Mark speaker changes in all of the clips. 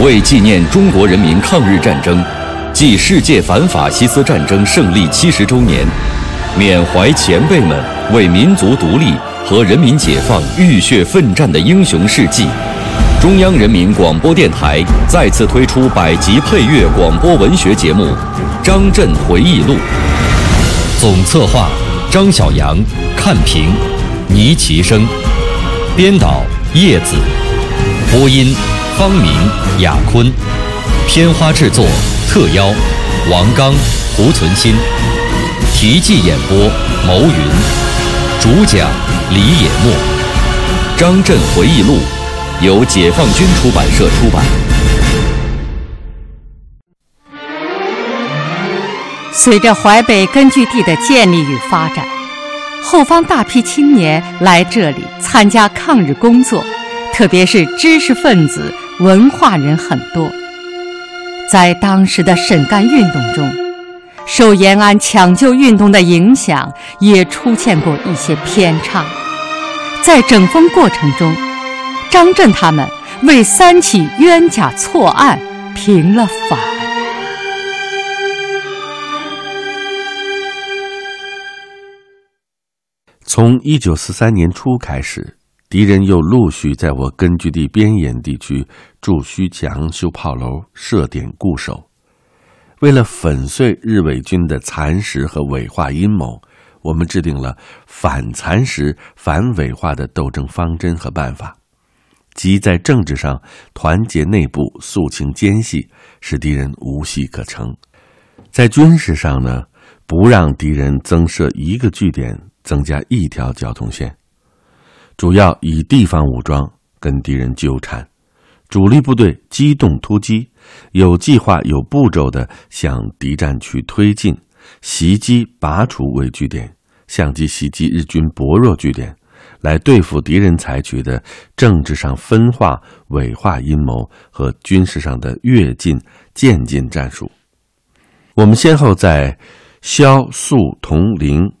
Speaker 1: 为纪念中国人民抗日战争暨世界反法西斯战争胜利七十周年，缅怀前辈们为民族独立和人民解放浴血奋战的英雄事迹，中央人民广播电台再次推出百集配乐广播文学节目《张震回忆录》，总策划张晓阳，看评倪其生，编导叶子，播音方明、雅坤，片花制作特邀王刚、胡存新，题记演播牟云，主讲李野墨，《张震回忆录》由解放军出版社出版。
Speaker 2: 随着淮北根据地的建立与发展，后方大批青年来这里参加抗日工作，特别是知识分子、文化人很多。在当时的沈干运动中，受延安抢救运动的影响，也出现过一些偏差。在整风过程中，张震他们为三起冤假错案平了反。
Speaker 3: 从一九四三年初开始，敌人又陆续在我根据地边沿地区筑虚墙、修炮楼、设点固守。为了粉碎日伪军的蚕食和伪化阴谋，我们制定了反蚕食、反伪化的斗争方针和办法，即在政治上团结内部，肃清奸细，使敌人无隙可乘；在军事上呢，不让敌人增设一个据点。增加一条交通线，主要以地方武装跟敌人纠缠，主力部队机动突击，有计划、有步骤的向敌占区推进，袭击、拔除伪据点，相机袭击日军薄弱据点，来对付敌人采取的政治上分化、伪化阴谋和军事上的越进、渐进战术。我们先后在萧、肃、铜陵。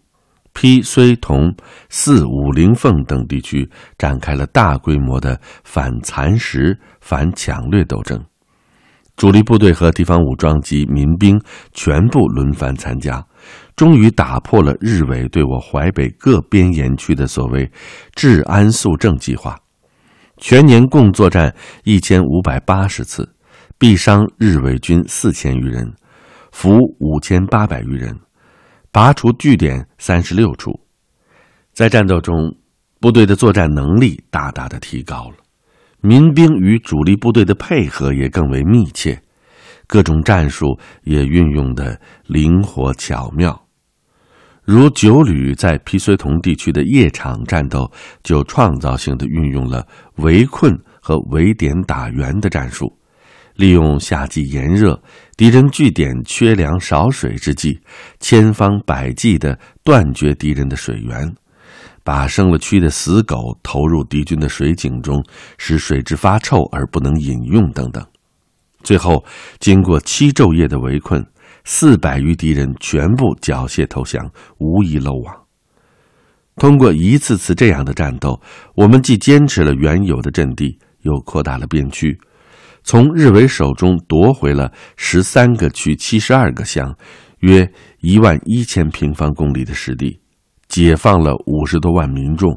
Speaker 3: 陂、绥、同、四、五、陵、凤等地区展开了大规模的反蚕食、反抢掠斗争，主力部队和地方武装及民兵全部轮番参加，终于打破了日伪对我淮北各边沿区的所谓“治安肃正”计划，全年共作战一千五百八十次，毙伤日伪军四千余人，俘五千八百余人。拔除据点三十六处，在战斗中，部队的作战能力大大的提高了，民兵与主力部队的配合也更为密切，各种战术也运用的灵活巧妙。如九旅在皮绥同地区的夜场战斗，就创造性的运用了围困和围点打援的战术。利用夏季炎热、敌人据点缺粮少水之际，千方百计地断绝敌人的水源，把生了蛆的死狗投入敌军的水井中，使水质发臭而不能饮用等等。最后，经过七昼夜的围困，四百余敌人全部缴械投降，无一漏网。通过一次次这样的战斗，我们既坚持了原有的阵地，又扩大了边区。从日伪手中夺回了十三个区、七十二个乡，约一万一千平方公里的实地，解放了五十多万民众，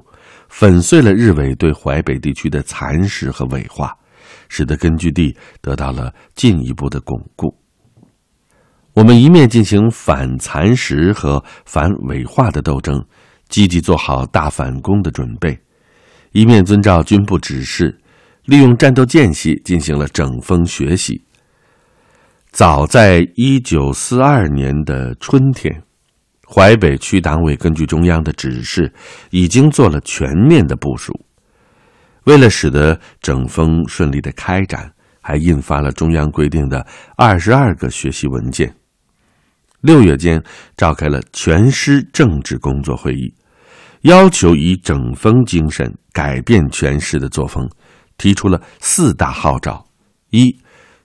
Speaker 3: 粉碎了日伪对淮北地区的蚕食和伪化，使得根据地得到了进一步的巩固。我们一面进行反蚕食和反伪化的斗争，积极做好大反攻的准备，一面遵照军部指示。利用战斗间隙进行了整风学习。早在一九四二年的春天，淮北区党委根据中央的指示，已经做了全面的部署。为了使得整风顺利的开展，还印发了中央规定的二十二个学习文件。六月间，召开了全师政治工作会议，要求以整风精神改变全师的作风。提出了四大号召：一、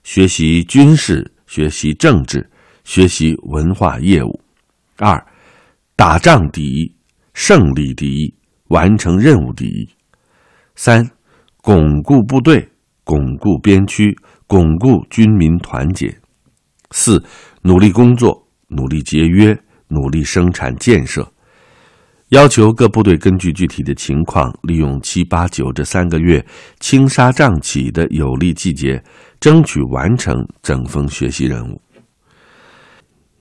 Speaker 3: 学习军事，学习政治，学习文化业务；二、打仗第一，胜利第一，完成任务第一；三、巩固部队，巩固边区，巩固军民团结；四、努力工作，努力节约，努力生产建设。要求各部队根据具体的情况，利用七八九这三个月轻沙涨起的有利季节，争取完成整风学习任务。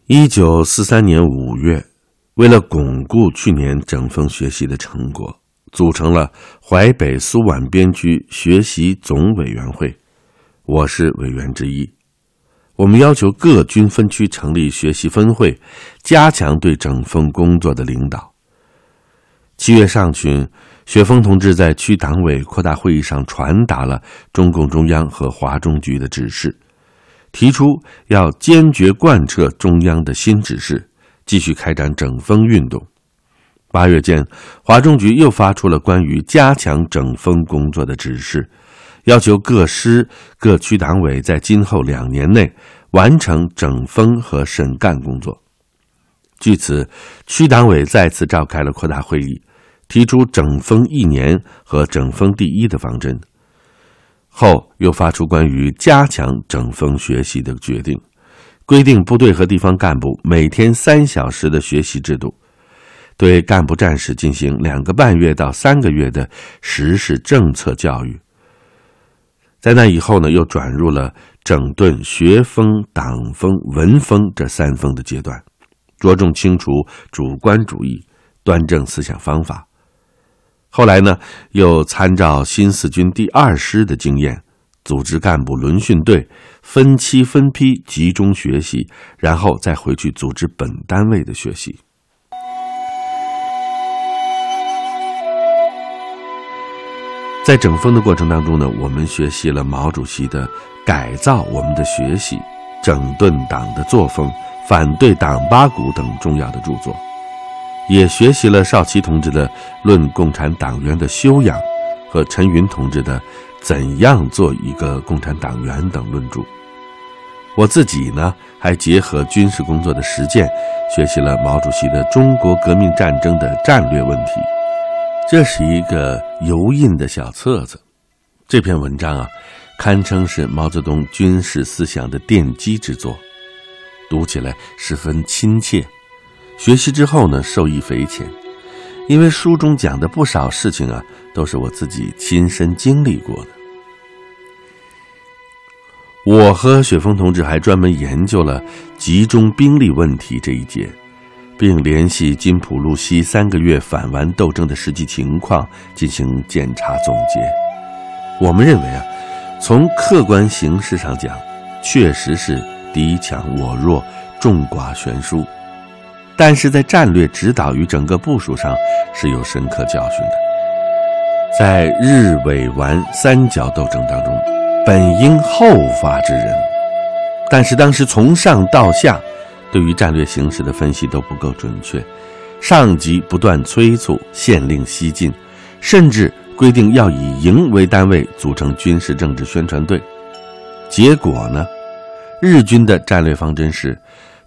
Speaker 3: 一九四三年五月，为了巩固去年整风学习的成果，组成了淮北苏皖边区学习总委员会，我是委员之一。我们要求各军分区成立学习分会，加强对整风工作的领导。七月上旬，雪峰同志在区党委扩大会议上传达了中共中央和华中局的指示，提出要坚决贯彻中央的新指示，继续开展整风运动。八月间，华中局又发出了关于加强整风工作的指示，要求各师、各区党委在今后两年内完成整风和审干工作。据此，区党委再次召开了扩大会议。提出“整风一年”和“整风第一”的方针，后又发出关于加强整风学习的决定，规定部队和地方干部每天三小时的学习制度，对干部战士进行两个半月到三个月的实施政策教育。在那以后呢，又转入了整顿学风、党风、文风这三风的阶段，着重清除主观主义，端正思想方法。后来呢，又参照新四军第二师的经验，组织干部轮训队，分期分批集中学习，然后再回去组织本单位的学习。在整风的过程当中呢，我们学习了毛主席的改造我们的学习、整顿党的作风、反对党八股等重要的著作。也学习了少奇同志的《论共产党员的修养》和陈云同志的《怎样做一个共产党员》等论著。我自己呢，还结合军事工作的实践，学习了毛主席的《中国革命战争的战略问题》。这是一个油印的小册子。这篇文章啊，堪称是毛泽东军事思想的奠基之作，读起来十分亲切。学习之后呢，受益匪浅，因为书中讲的不少事情啊，都是我自己亲身经历过的。我和雪峰同志还专门研究了集中兵力问题这一节，并联系金浦路西三个月反顽斗争的实际情况进行检查总结。我们认为啊，从客观形势上讲，确实是敌强我弱，众寡悬殊。但是在战略指导与整个部署上是有深刻教训的。在日伪顽三角斗争当中，本应后发制人，但是当时从上到下对于战略形势的分析都不够准确，上级不断催促、限令西进，甚至规定要以营为单位组成军事政治宣传队。结果呢，日军的战略方针是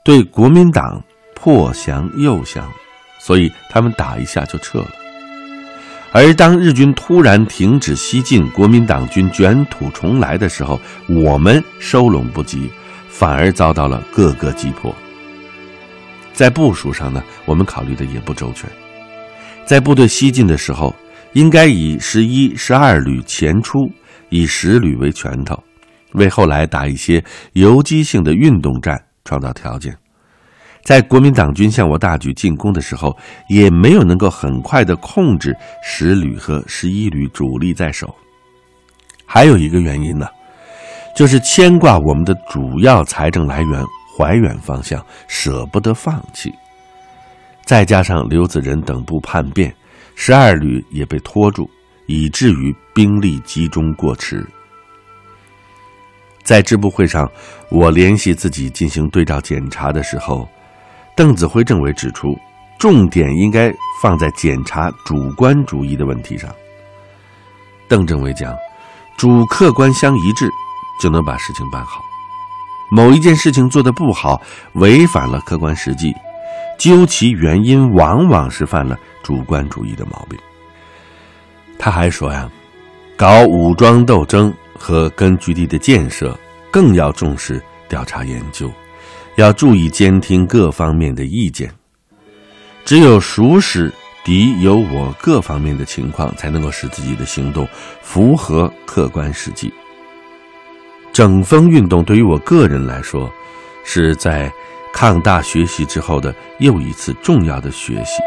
Speaker 3: 对国民党。破降又降，所以他们打一下就撤了。而当日军突然停止西进，国民党军卷土重来的时候，我们收拢不及，反而遭到了各个击破。在部署上呢，我们考虑的也不周全。在部队西进的时候，应该以十一、十二旅前出，以十旅为拳头，为后来打一些游击性的运动战创造条件。在国民党军向我大举进攻的时候，也没有能够很快的控制十旅和十一旅主力在手。还有一个原因呢，就是牵挂我们的主要财政来源怀远方向，舍不得放弃。再加上刘子仁等部叛变，十二旅也被拖住，以至于兵力集中过迟。在支部会上，我联系自己进行对照检查的时候。邓子恢政委指出，重点应该放在检查主观主义的问题上。邓政委讲，主客观相一致，就能把事情办好。某一件事情做得不好，违反了客观实际，究其原因，往往是犯了主观主义的毛病。他还说呀，搞武装斗争和根据地的建设，更要重视调查研究，要注意监听各方面的意见。只有熟识敌有我各方面的情况，才能够使自己的行动符合客观实际。整风运动对于我个人来说，是在抗大学习之后的又一次重要的学习，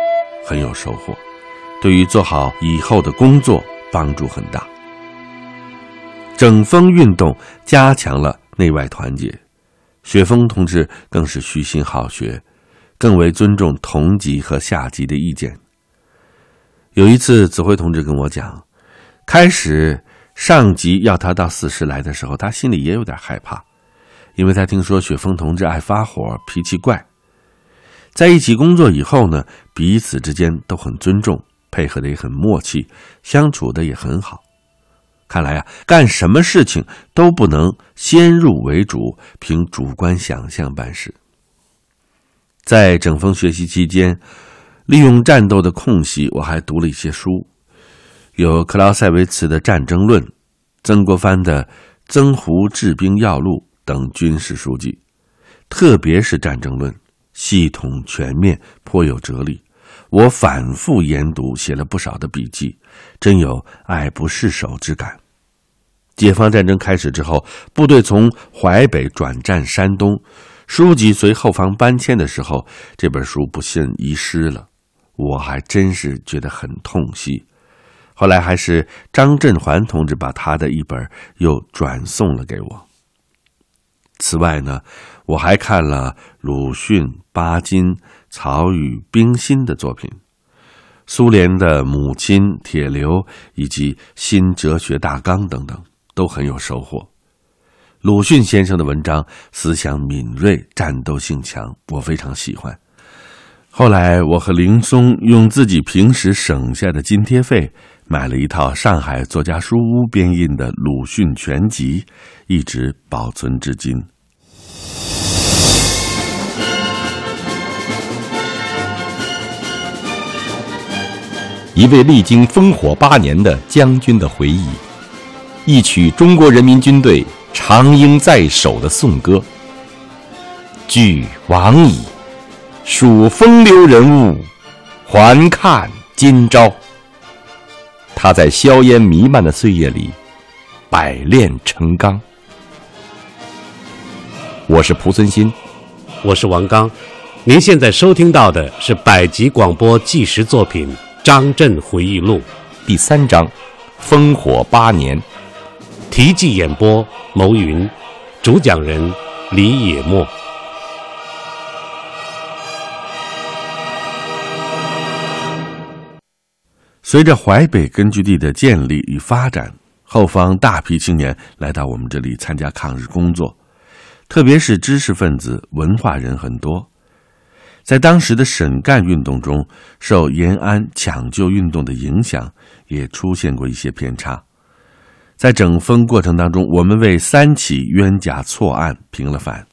Speaker 3: 很有收获，对于做好以后的工作帮助很大。整风运动加强了内外团结，雪峰同志更是虚心好学，更为尊重同级和下级的意见。有一次，子辉同志跟我讲，开始上级要他到四师来的时候，他心里也有点害怕，因为他听说雪峰同志爱发火，脾气怪。在一起工作以后呢，彼此之间都很尊重，配合的也很默契，相处的也很好。看来啊，干什么事情都不能先入为主，凭主观想象办事。在整风学习期间，利用战斗的空隙，我还读了一些书，有克劳塞维茨的《战争论》，曾国藩的《曾胡治兵要录》等军事书籍，特别是《战争论》，系统全面，颇有哲理。我反复研读，写了不少的笔记，真有爱不释手之感。解放战争开始之后，部队从淮北转战山东，书籍随后方搬迁的时候，这本书不幸遗失了，我还真是觉得很痛惜。后来还是张振环同志把他的一本又转送了给我。此外呢，我还看了鲁迅、巴金、曹禺、冰心的作品，苏联的母亲、铁流以及新哲学大纲等等。都很有收获。鲁迅先生的文章思想敏锐、战斗性强，我非常喜欢。后来，我和林松用自己平时省下的津贴费，买了一套上海作家书屋编印的鲁迅全集，一直保存至今。
Speaker 1: 一位历经烽火八年的将军的回忆。一曲中国人民军队长缨在手的颂歌。俱往矣，数风流人物，还看今朝。他在硝烟弥漫的岁月里，百炼成钢。我是蒲存昕，
Speaker 4: 我是王刚。您现在收听到的是百集广播纪实作品《张震回忆录》
Speaker 1: 第三章：烽火八年。
Speaker 4: 题记演播：牟云，主讲人李野墨。
Speaker 3: 随着淮北根据地的建立与发展，后方大批青年来到我们这里参加抗日工作，特别是知识分子、文化人很多。在当时的沈干运动中，受延安抢救运动的影响，也出现过一些偏差。在整风过程当中，我们为三起冤假错案平了反。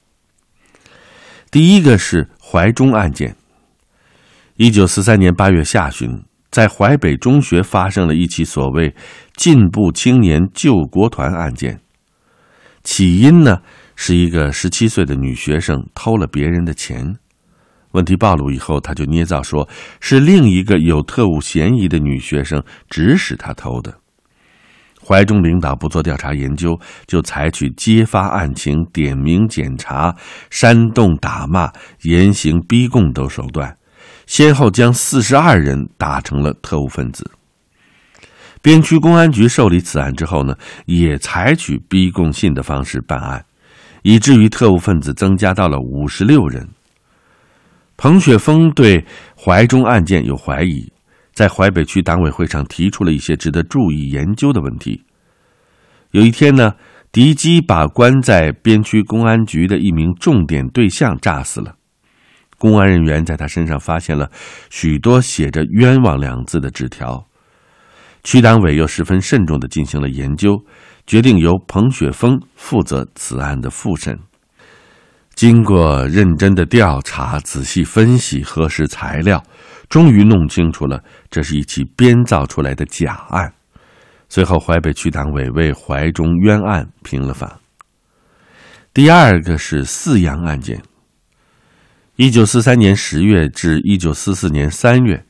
Speaker 3: 第一个是怀中案件。一九四三年八月下旬，在淮北中学发生了一起所谓“进步青年救国团”案件。起因呢，是一个十七岁的女学生偷了别人的钱。问题暴露以后，他就捏造说是另一个有特务嫌疑的女学生指使他偷的。淮中领导不做调查研究，就采取揭发案情、点名检查、煽动打骂、严刑逼供等手段，先后将四十二人打成了特务分子。边区公安局受理此案之后呢，也采取逼供信的方式办案，以至于特务分子增加到了五十六人。彭雪枫对怀中案件有怀疑。在淮北区党委会上提出了一些值得注意研究的问题。有一天呢，敌机把关在边区公安局的一名重点对象炸死了。公安人员在他身上发现了许多写着“冤枉”两字的纸条。区党委又十分慎重的进行了研究，决定由彭雪枫负责此案的复审。经过认真的调查、仔细分析、核实材料。终于弄清楚了，这是一起编造出来的假案。随后，淮北区党委为淮中冤案平了反。第二个是四阳案件。一九四三年十月至一九四四年三月，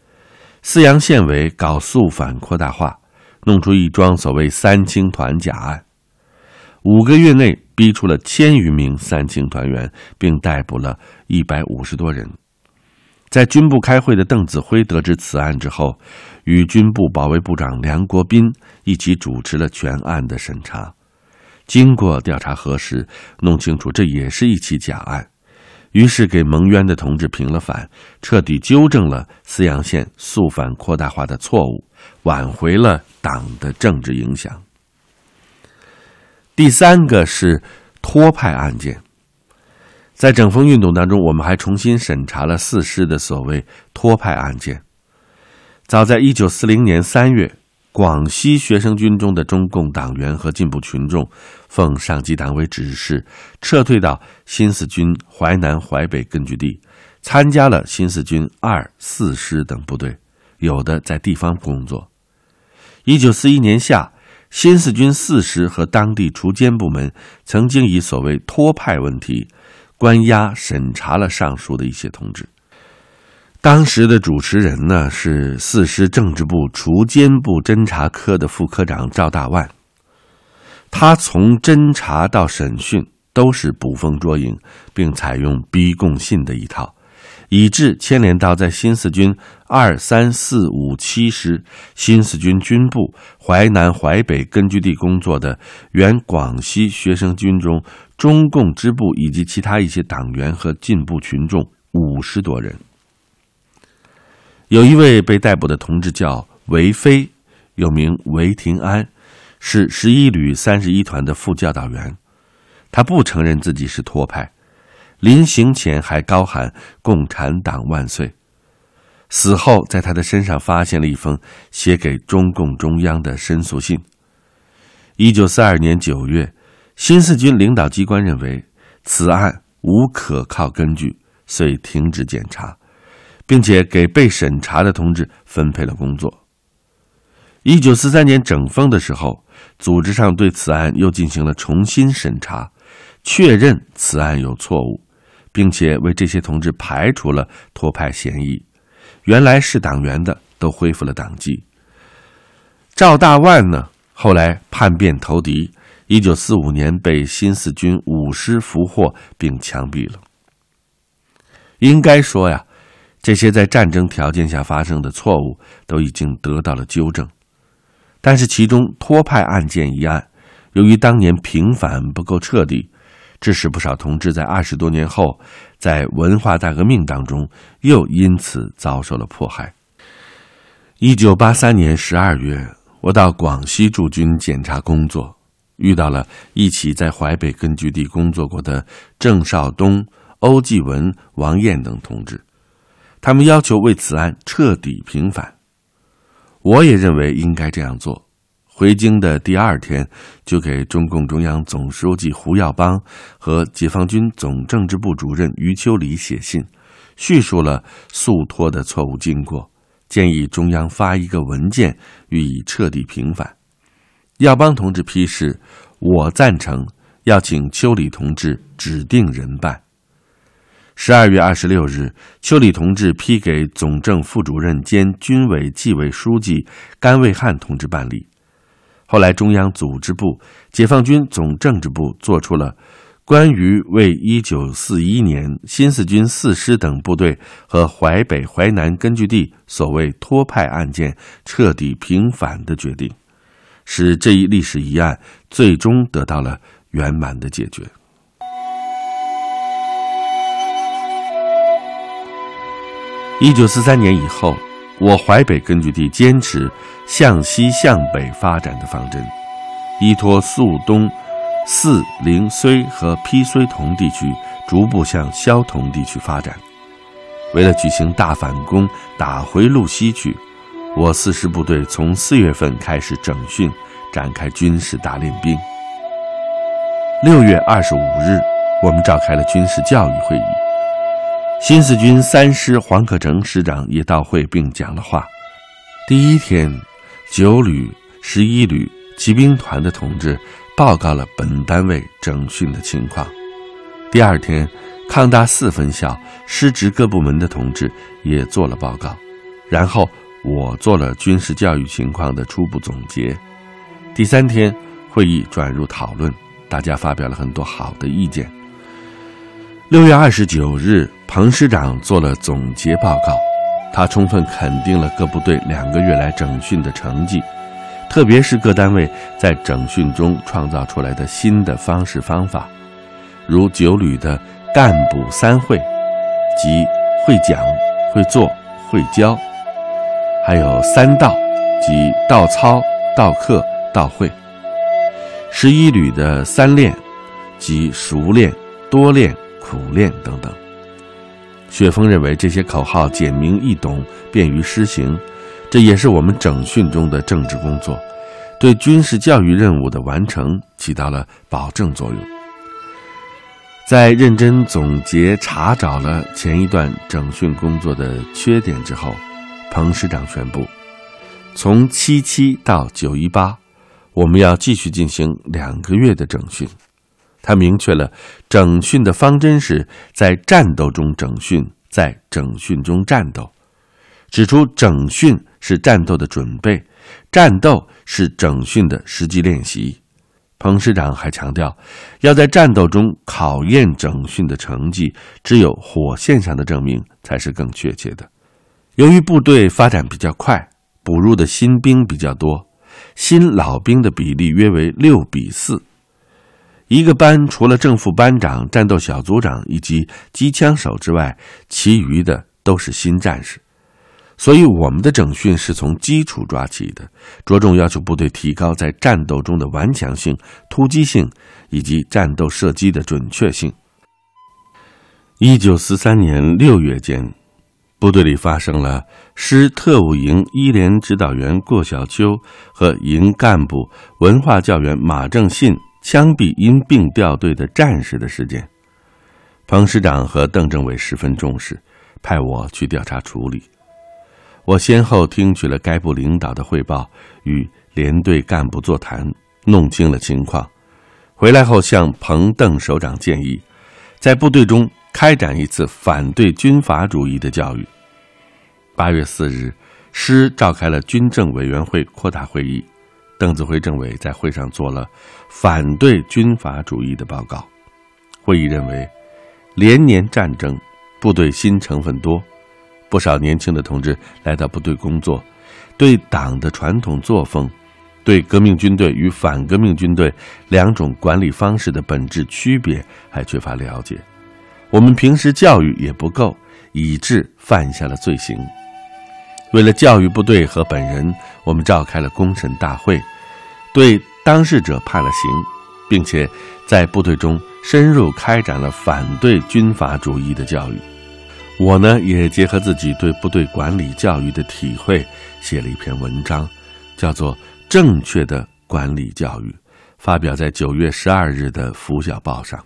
Speaker 3: 四阳县委搞肃反扩大化，弄出一桩所谓“三青团”假案，五个月内逼出了千余名三青团员，并逮捕了一百五十多人。在军部开会的邓子恢得知此案之后，与军部保卫部长梁国斌一起主持了全案的审查。经过调查核实，弄清楚这也是一起假案，于是给蒙冤的同志平了反，彻底纠正了泗阳县肃反扩大化的错误，挽回了党的政治影响。第三个是托派案件。在整风运动当中，我们还重新审查了四师的所谓托派案件。早在一九四零年三月，广西学生军中的中共党员和进步群众，奉上级党委指示，撤退到新四军淮南、淮北根据地，参加了新四军二、四师等部队，有的在地方工作。一九四一年夏，新四军四师和当地锄奸部门曾经以所谓托派问题。关押审查了上述的一些同志。当时的主持人呢是四师政治部除奸部侦查科的副科长赵大万。他从侦查到审讯都是捕风捉影，并采用逼供信的一套，以致牵连到在新四军二三四五七师、新四军军部淮南淮北根据地工作的原广西学生军中。中共支部以及其他一些党员和进步群众五十多人，有一位被逮捕的同志叫韦飞，又名韦廷安，是十一旅三十一团的副教导员。他不承认自己是托派，临行前还高喊“共产党万岁”。死后，在他的身上发现了一封写给中共中央的申诉信。一九四二年九月。新四军领导机关认为此案无可靠根据，遂停止检查，并且给被审查的同志分配了工作。一九四三年整风的时候，组织上对此案又进行了重新审查，确认此案有错误，并且为这些同志排除了托派嫌疑，原来是党员的都恢复了党籍。赵大万呢，后来叛变投敌。一九四五年被新四军五师俘获并枪毙了。应该说呀，这些在战争条件下发生的错误都已经得到了纠正。但是其中托派案件一案，由于当年平反不够彻底，致使不少同志在二十多年后，在文化大革命当中又因此遭受了迫害。一九八三年十二月，我到广西驻军检查工作。遇到了一起在淮北根据地工作过的郑少东、欧继文、王燕等同志，他们要求为此案彻底平反。我也认为应该这样做。回京的第二天，就给中共中央总书记胡耀邦和解放军总政治部主任余秋里写信，叙述了诉托的错误经过，建议中央发一个文件予以彻底平反。耀邦同志批示：“我赞成，要请邱礼同志指定人办。”十二月二十六日，邱礼同志批给总政副主任兼军委纪委书记甘卫汉同志办理。后来，中央组织部、解放军总政治部作出了关于为一九四一年新四军四师等部队和淮北、淮南根据地所谓托派案件彻底平反的决定。使这一历史疑案最终得到了圆满的解决。一九四三年以后，我淮北根据地坚持向西向北发展的方针，依托肃东、泗、灵睢和披睢同地区，逐步向萧同地区发展。为了举行大反攻，打回路西去。我四师部队从四月份开始整训，展开军事大练兵。六月二十五日，我们召开了军事教育会议，新四军三师黄克诚师长也到会并讲了话。第一天，九旅、十一旅骑兵团的同志报告了本单位整训的情况。第二天，抗大四分校师职各部门的同志也做了报告，然后我做了军事教育情况的初步总结。第三天，会议转入讨论，大家发表了很多好的意见。六月二十九日，彭师长做了总结报告，他充分肯定了各部队两个月来整训的成绩，特别是各单位在整训中创造出来的新的方式方法，如九旅的干部三会，即会讲、会做、会教；还有三道，即道操、道课、道会；十一旅的三练，即熟练、多练。苦练等等，雪峰认为这些口号简明易懂，便于施行，这也是我们整训中的政治工作，对军事教育任务的完成起到了保证作用。在认真总结查找了前一段整训工作的缺点之后，彭师长宣布，从七七到九一八，我们要继续进行两个月的整训。他明确了整训的方针是在战斗中整训，在整训中战斗，指出整训是战斗的准备，战斗是整训的实际练习。彭师长还强调，要在战斗中考验整训的成绩，只有火线上的证明才是更确切的。由于部队发展比较快，补入的新兵比较多，新老兵的比例约为六比四。一个班除了正副班长、战斗小组长以及机枪手之外，其余的都是新战士，所以我们的整训是从基础抓起的，着重要求部队提高在战斗中的顽强性、突击性以及战斗射击的准确性。一九四三年六月间，部队里发生了师特务营一连指导员郭小秋和营干部文化教员马正信。枪毙因病掉队的战士的事件，彭师长和邓政委十分重视，派我去调查处理。我先后听取了该部领导的汇报，与连队干部座谈，弄清了情况。回来后向彭邓首长建议，在部队中开展一次反对军阀主义的教育。八月四日，师召开了军政委员会扩大会议。邓子恢政委在会上做了反对军阀主义的报告。会议认为，连年战争，部队新成分多，不少年轻的同志来到部队工作，对党的传统作风，对革命军队与反革命军队两种管理方式的本质区别还缺乏了解。我们平时教育也不够，以致犯下了罪行。为了教育部队和本人，我们召开了公审大会，对当事者判了刑，并且在部队中深入开展了反对军阀主义的教育。我呢，也结合自己对部队管理教育的体会，写了一篇文章，叫做《正确的管理教育》，发表在九月十二日的《拂晓报》上。